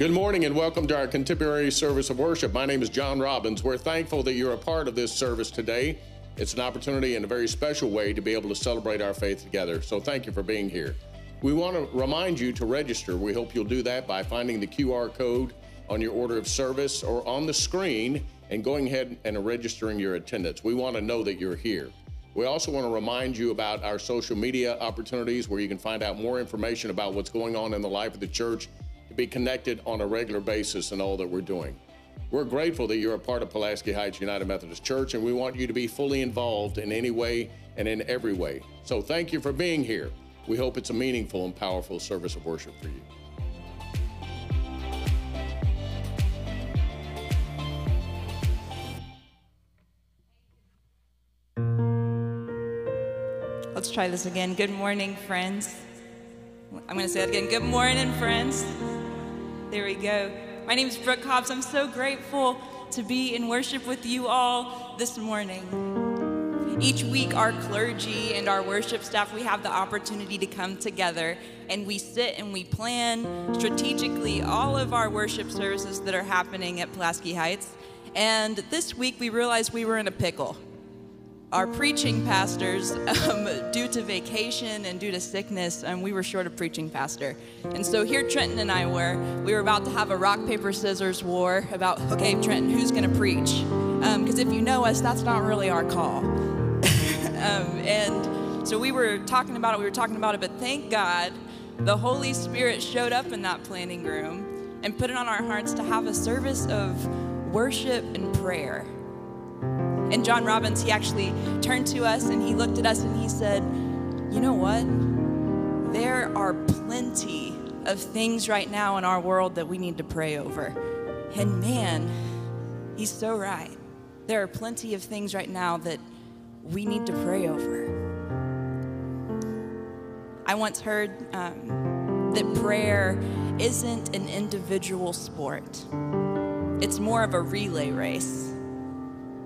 Good morning and welcome to our contemporary service of worship. My name is John Robbins. We're thankful that you're a part of this service today. It's an opportunity in a very special way to be able to celebrate our faith together. So thank you for being here. We want to remind you to register. We hope you'll do that by finding the QR code on your order of service or on the screen and going ahead and registering your attendance. We want to know that you're here. We also want to remind you about our social media opportunities where you can find out more information about what's going on in the life of the church be connected on a regular basis in all that we're doing. We're grateful that you're a part of Pulaski Heights United Methodist Church, and we want you to be fully involved in any way and in every way. So thank you for being here. We hope it's a meaningful and powerful service of worship for you. Let's try this again. Good morning, friends. I'm going to say it again. Good morning, friends. There we go. My name is Brooke Hobbs. I'm so grateful to be in worship with you all this morning. Each week, our clergy and our worship staff, we have the opportunity to come together and we sit and we plan strategically all of our worship services that are happening at Pulaski Heights. And this week, we realized we were in a pickle our preaching pastors, um, due to vacation and due to sickness, um, we were short a preaching pastor. And so here Trenton and I were, we were about to have a rock, paper, scissors war about, okay, Trenton, who's going to preach? Because um, if you know us, that's not really our call. Um, and so we were talking about it, we were talking about it, but thank God the Holy Spirit showed up in that planning room and put it on our hearts to have a service of worship and prayer. And John Robbins, he actually turned to us and he looked at us and he said, You know what? There are plenty of things right now in our world that we need to pray over. And man, he's so right. There are plenty of things right now that we need to pray over. I once heard um, that prayer isn't an individual sport, it's more of a relay race.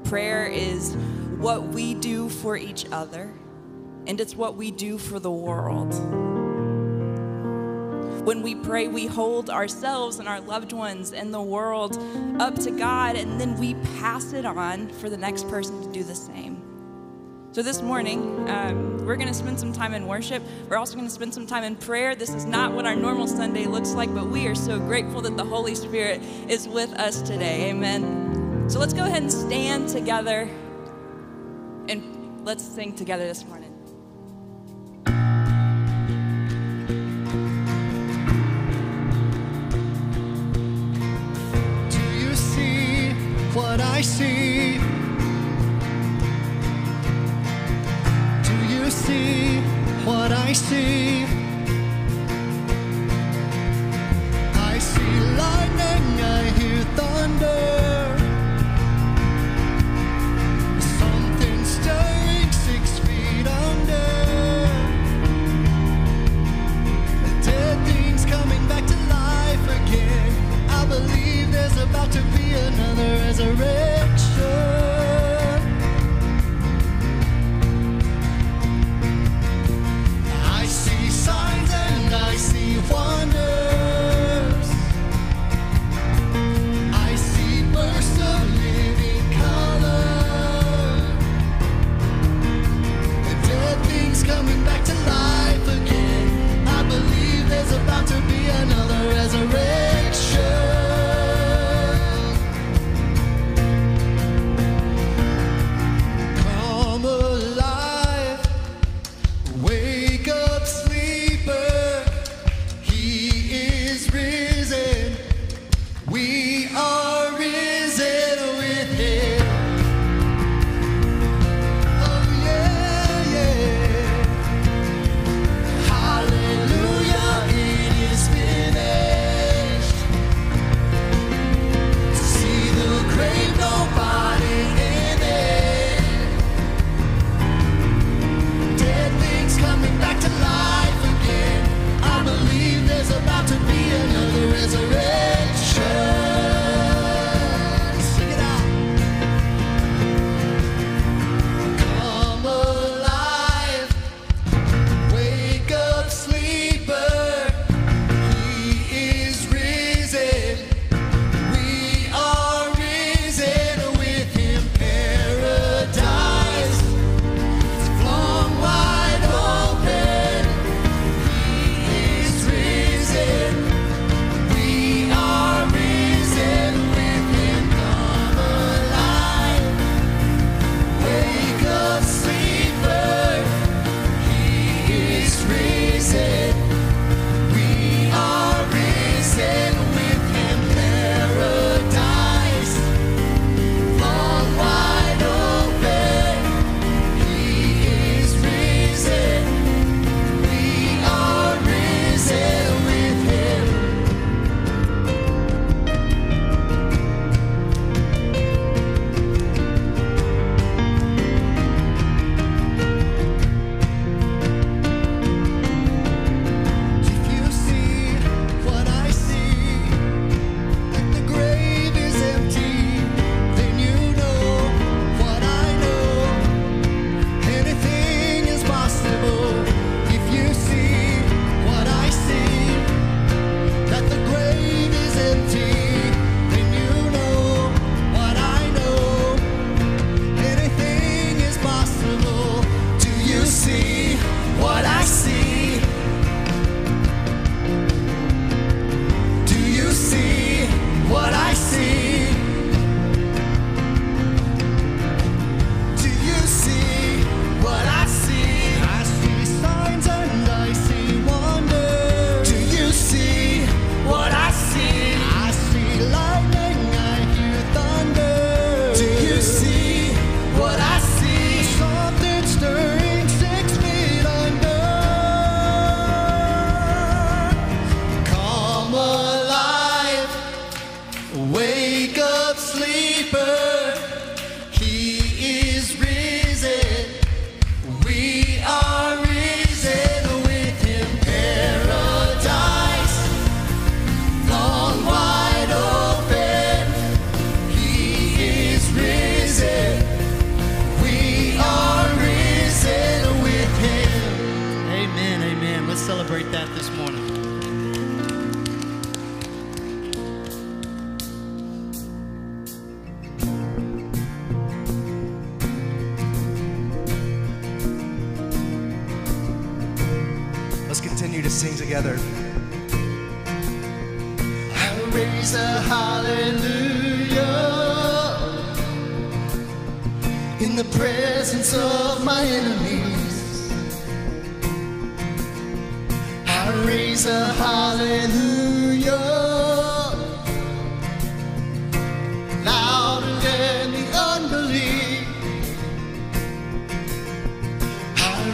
Prayer is what we do for each other, and it's what we do for the world. When we pray, we hold ourselves and our loved ones and the world up to God, and then we pass it on for the next person to do the same. So, this morning, um, we're going to spend some time in worship. We're also going to spend some time in prayer. This is not what our normal Sunday looks like, but we are so grateful that the Holy Spirit is with us today. Amen. So let's go ahead and stand together and let's sing together this morning. Do you see what I see? Do you see what I see?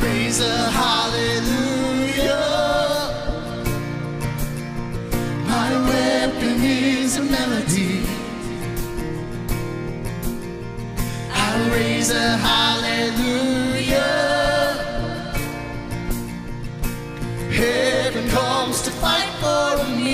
raise a hallelujah. My weapon is a melody. I raise a hallelujah. Heaven comes to fight for me.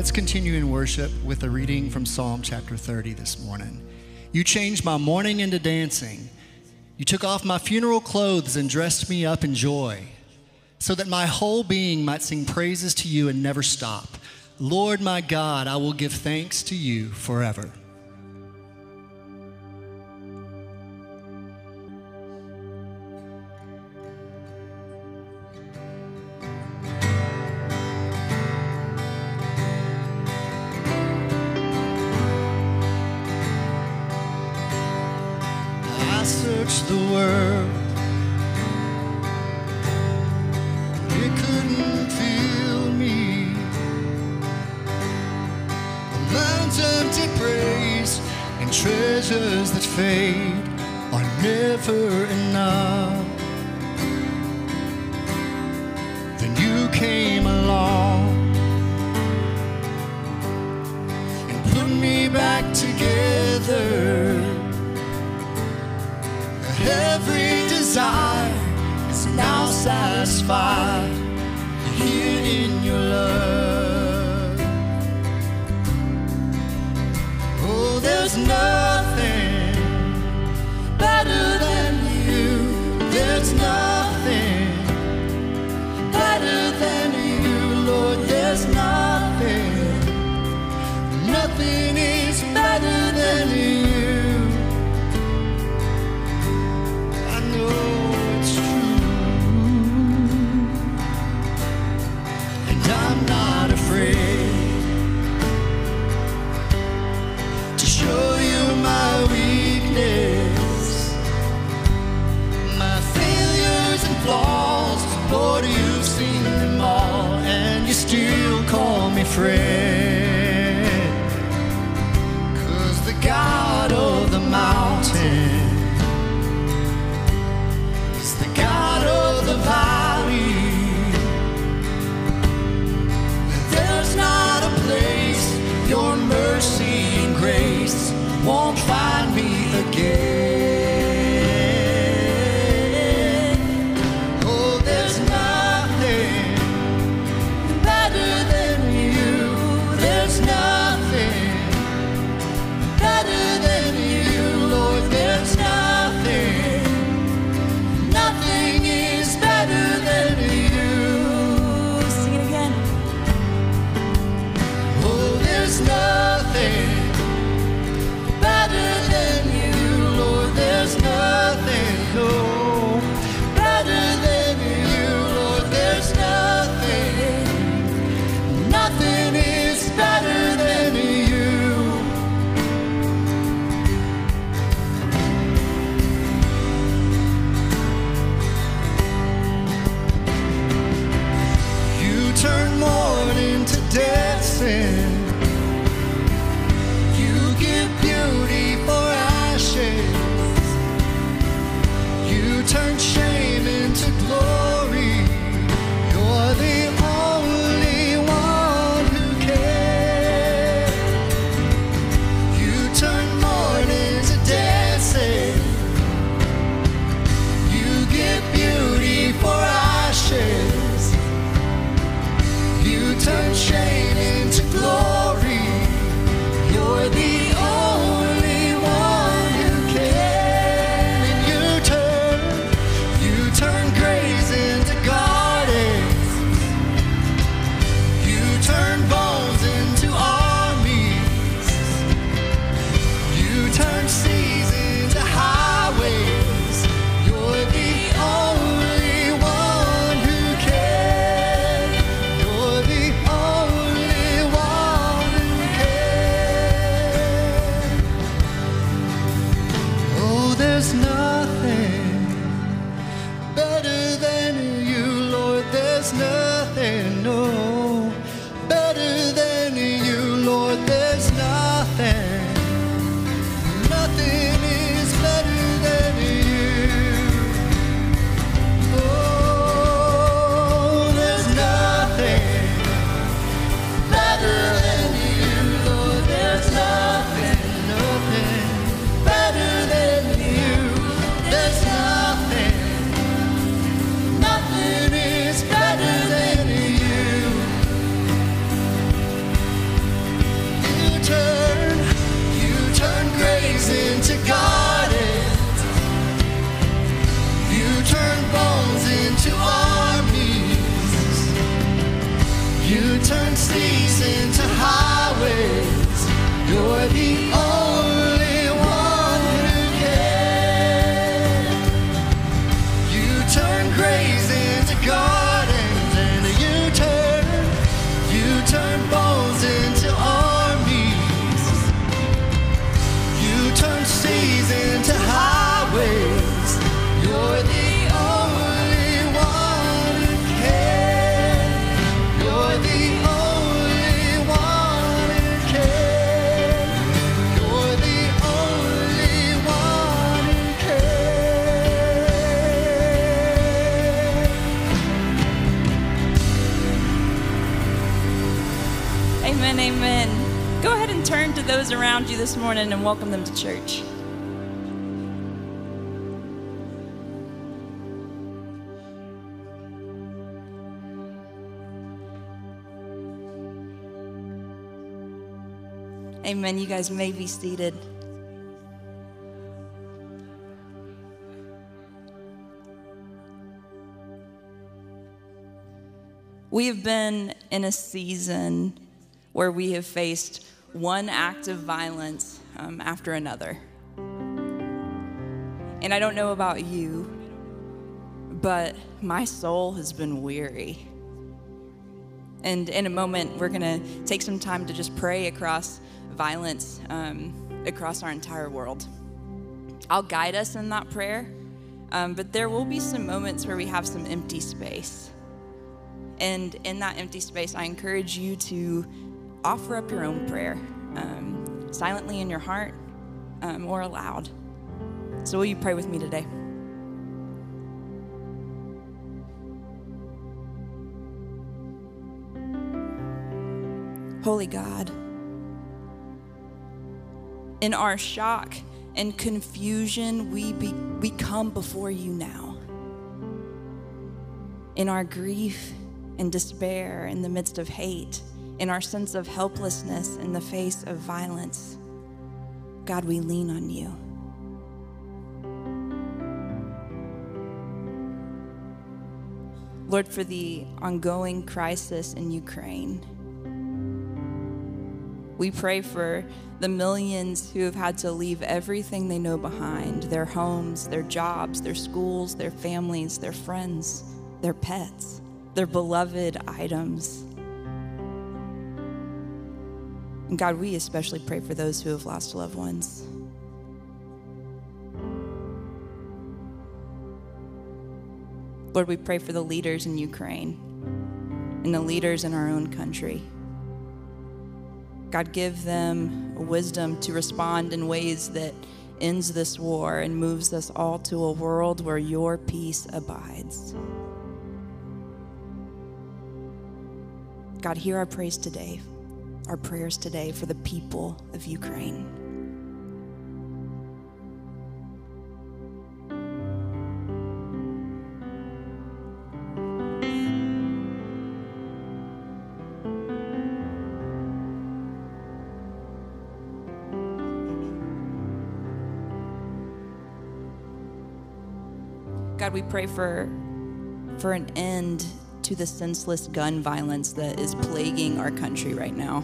let's continue in worship with a reading from Psalm chapter 30 this morning. You changed my mourning into dancing. You took off my funeral clothes and dressed me up in joy, so that my whole being might sing praises to you and never stop. Lord my God, I will give thanks to you forever. dancing. Amen. You guys may be seated. We have been in a season where we have faced one act of violence um, after another. And I don't know about you, but my soul has been weary. And in a moment, we're going to take some time to just pray across violence um, across our entire world. I'll guide us in that prayer, um, but there will be some moments where we have some empty space. And in that empty space, I encourage you to offer up your own prayer, um, silently in your heart um, or aloud. So, will you pray with me today? Holy God, in our shock and confusion, we, be, we come before you now. In our grief and despair, in the midst of hate, in our sense of helplessness in the face of violence, God, we lean on you. Lord, for the ongoing crisis in Ukraine, we pray for the millions who have had to leave everything they know behind their homes, their jobs, their schools, their families, their friends, their pets, their beloved items. And God, we especially pray for those who have lost loved ones. Lord, we pray for the leaders in Ukraine and the leaders in our own country. God, give them wisdom to respond in ways that ends this war and moves us all to a world where your peace abides. God, hear our praise today, our prayers today for the people of Ukraine. God, we pray for for an end to the senseless gun violence that is plaguing our country right now.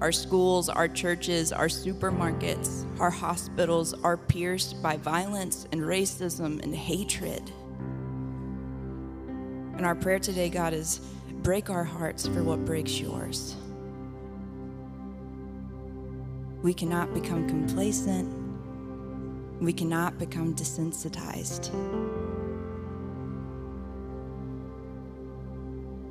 Our schools, our churches, our supermarkets, our hospitals are pierced by violence and racism and hatred. And our prayer today, God, is break our hearts for what breaks yours. We cannot become complacent. We cannot become desensitized.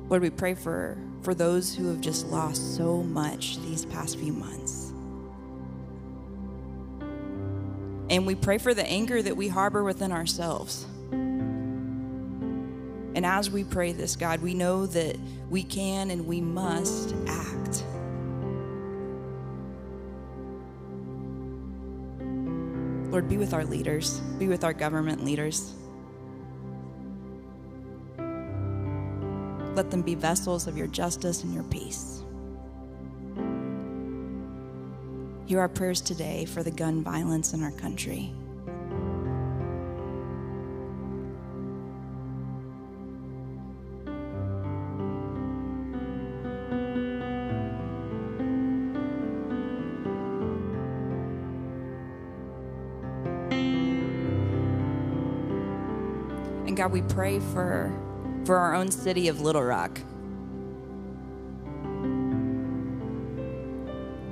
Lord, we pray for, for those who have just lost so much these past few months. And we pray for the anger that we harbor within ourselves. And as we pray this, God, we know that we can and we must act. Lord, be with our leaders, be with our government leaders. Let them be vessels of your justice and your peace. Hear our prayers today for the gun violence in our country. God, we pray for, for our own city of Little Rock.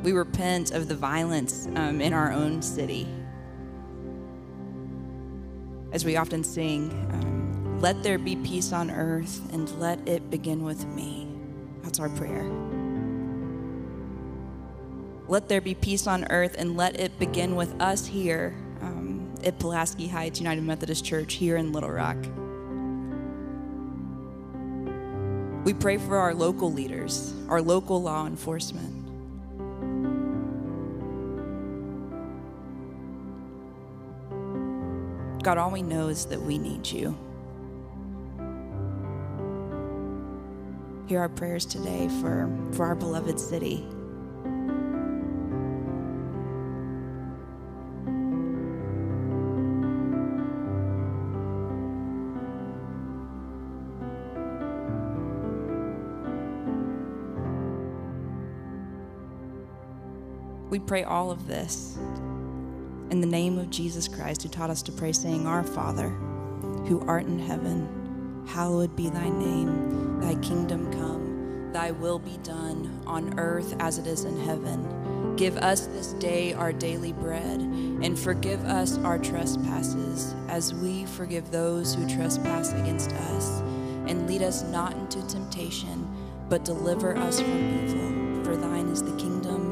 We repent of the violence um, in our own city. As we often sing, um, let there be peace on earth and let it begin with me. That's our prayer. Let there be peace on earth and let it begin with us here um, at Pulaski Heights United Methodist Church here in Little Rock. We pray for our local leaders, our local law enforcement. God, all we know is that we need you. Hear our prayers today for, for our beloved city. We pray all of this in the name of Jesus Christ, who taught us to pray, saying, Our Father, who art in heaven, hallowed be thy name. Thy kingdom come, thy will be done on earth as it is in heaven. Give us this day our daily bread, and forgive us our trespasses, as we forgive those who trespass against us. And lead us not into temptation, but deliver us from evil. For thine is the kingdom,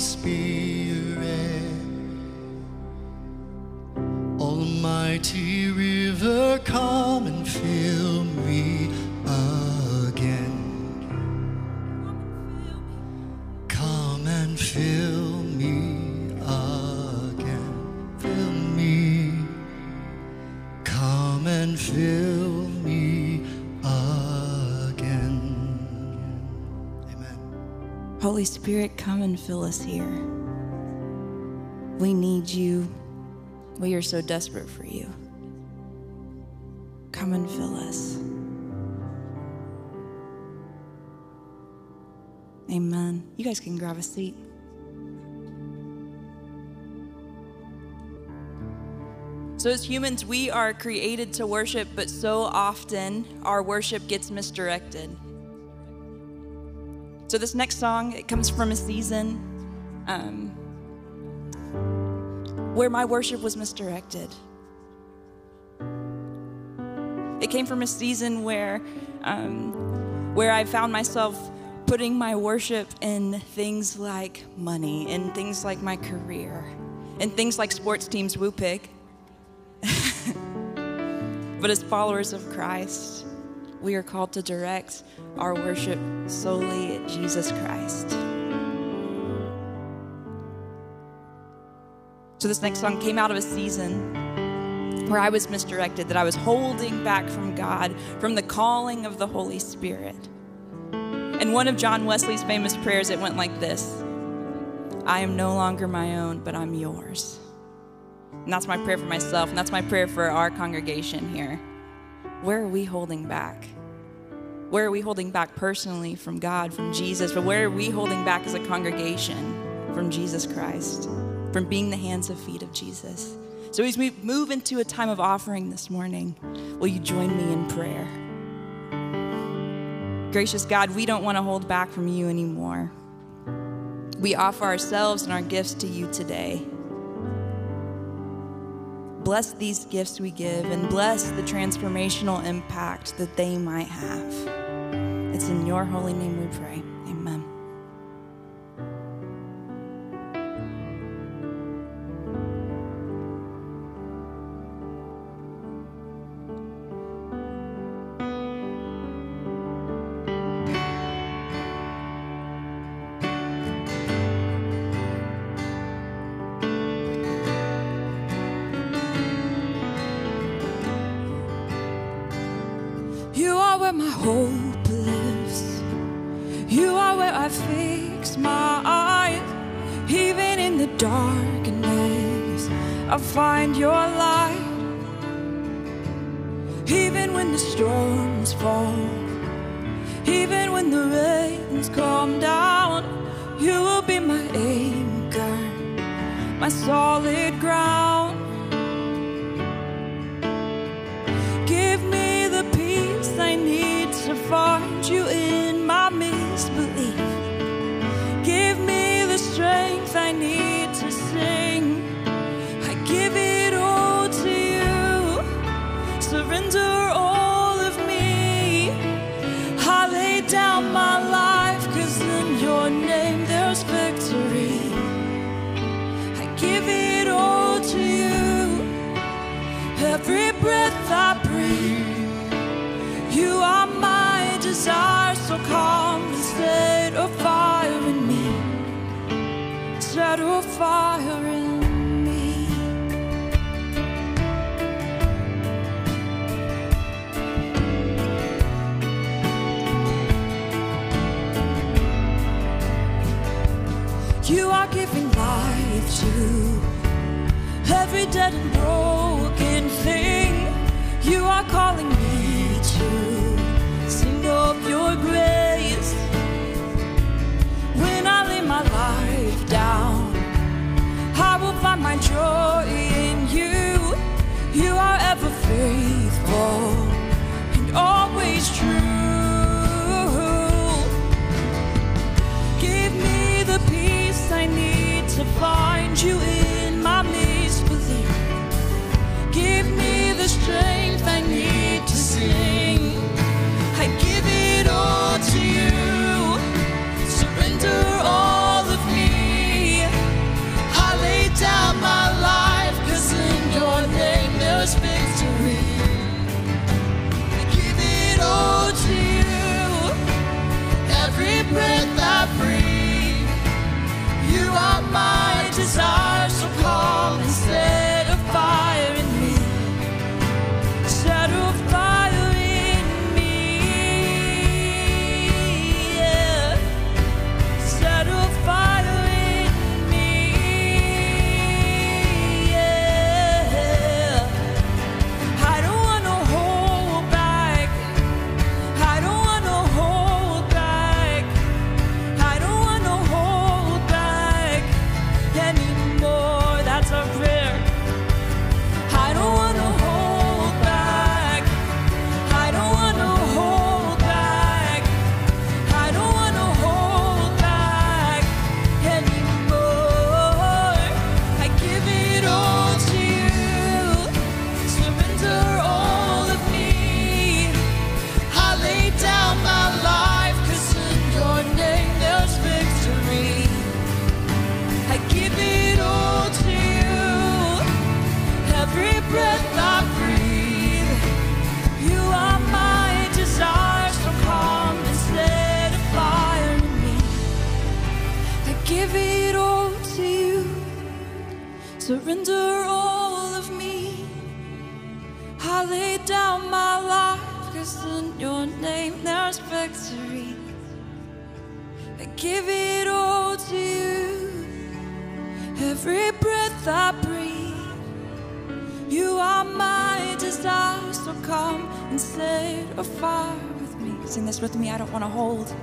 Spirit, Almighty River, come. Holy Spirit, come and fill us here. We need you. We are so desperate for you. Come and fill us. Amen. You guys can grab a seat. So, as humans, we are created to worship, but so often our worship gets misdirected. So this next song, it comes from a season um, where my worship was misdirected. It came from a season where, um, where I found myself putting my worship in things like money, in things like my career, in things like sports teams woo pig. but as followers of Christ, we are called to direct our worship solely at Jesus Christ. So, this next song came out of a season where I was misdirected, that I was holding back from God, from the calling of the Holy Spirit. And one of John Wesley's famous prayers, it went like this I am no longer my own, but I'm yours. And that's my prayer for myself, and that's my prayer for our congregation here. Where are we holding back? Where are we holding back personally from God, from Jesus? But where are we holding back as a congregation from Jesus Christ, from being the hands and feet of Jesus? So as we move into a time of offering this morning, will you join me in prayer? Gracious God, we don't want to hold back from you anymore. We offer ourselves and our gifts to you today. Bless these gifts we give and bless the transformational impact that they might have. It's in your holy name we pray. Even when the rains come down, you will be my anchor, my solid ground. Breath I breathe, you are my desire. So come and set a fire in me, set a fire in me. You are giving life to every dead and broken calling me to sing of your grace. When I lay my life down, I will find my joy in you. You are ever faithful and always true. Give me the peace I need to find you in surrender all of me. I lay down my life, cause in your name there's victory. I give it all to you. Every breath I breathe, you are my desire. So come and set a fire with me. Sing this with me. I don't want to hold.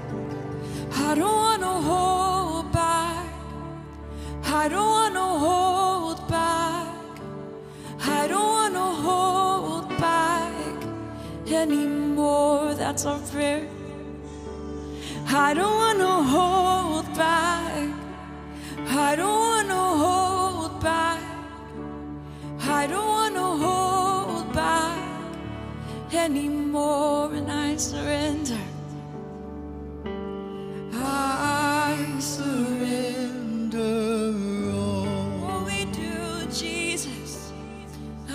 I don't want to hold back. I don't want to hold back. I don't want to hold back anymore. That's prayer. I don't want to hold back. I don't want to hold back. I don't want to hold back anymore. And I surrender. I surrender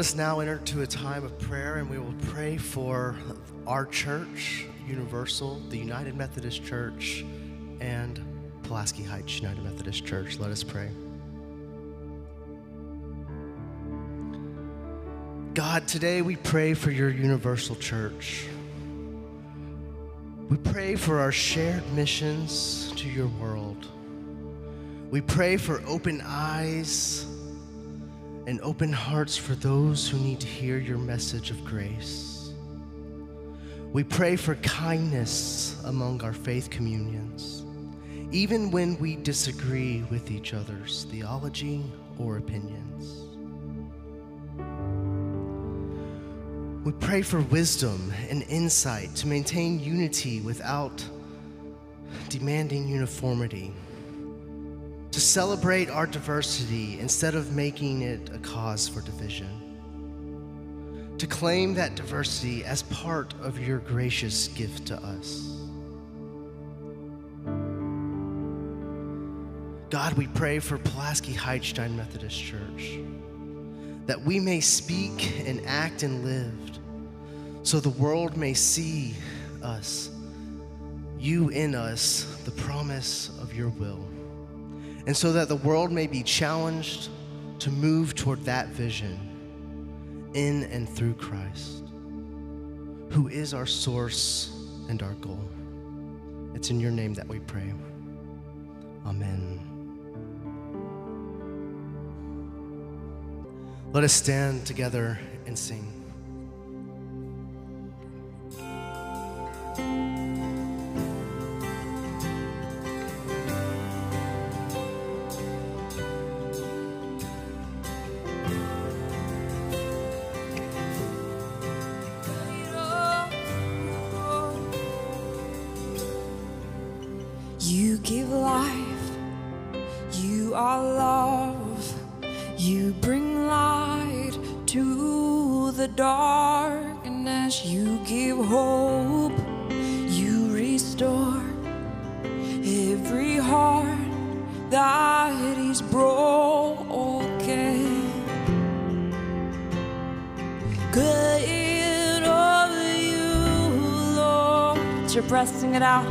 Let us now enter to a time of prayer and we will pray for our church, Universal, the United Methodist Church, and Pulaski Heights United Methodist Church. Let us pray. God, today we pray for your Universal Church. We pray for our shared missions to your world. We pray for open eyes and open hearts for those who need to hear your message of grace. We pray for kindness among our faith communions, even when we disagree with each other's theology or opinions. We pray for wisdom and insight to maintain unity without demanding uniformity, to celebrate our diversity instead of making it a cause for division, to claim that diversity as part of your gracious gift to us. God, we pray for Pulaski Heights United Methodist Church that we may speak and act and live so the world may see us, you in us, the promise of your will, and so that the world may be challenged to move toward that vision in and through Christ, who is our source and our goal. It's in your name that we pray. Amen. Let us stand together and sing. It out.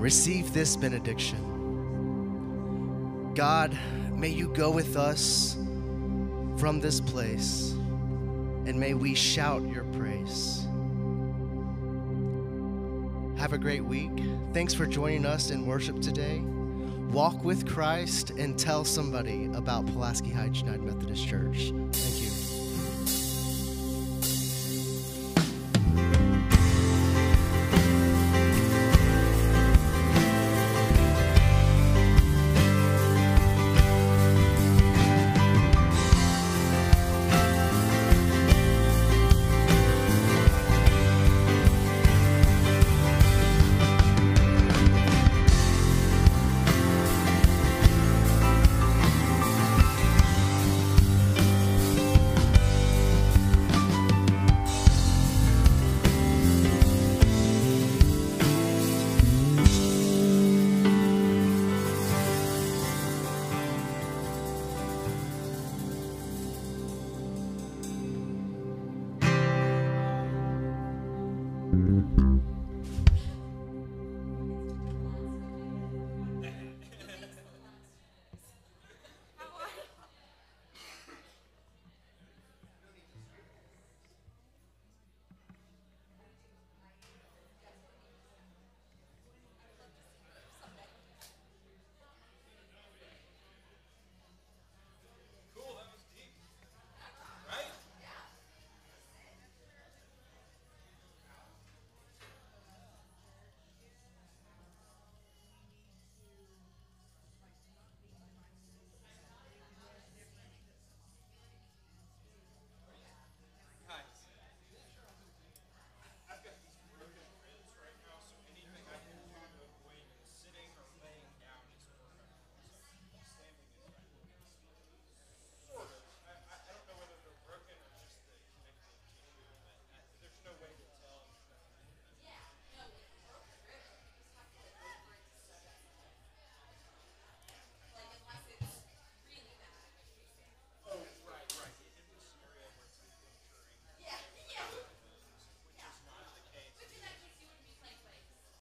receive this benediction. God, may you go with us from this place, and may we shout your praise. Have a great week. Thanks for joining us in worship today. Walk with Christ and tell somebody about Pulaski Heights United Methodist Church. Thank you.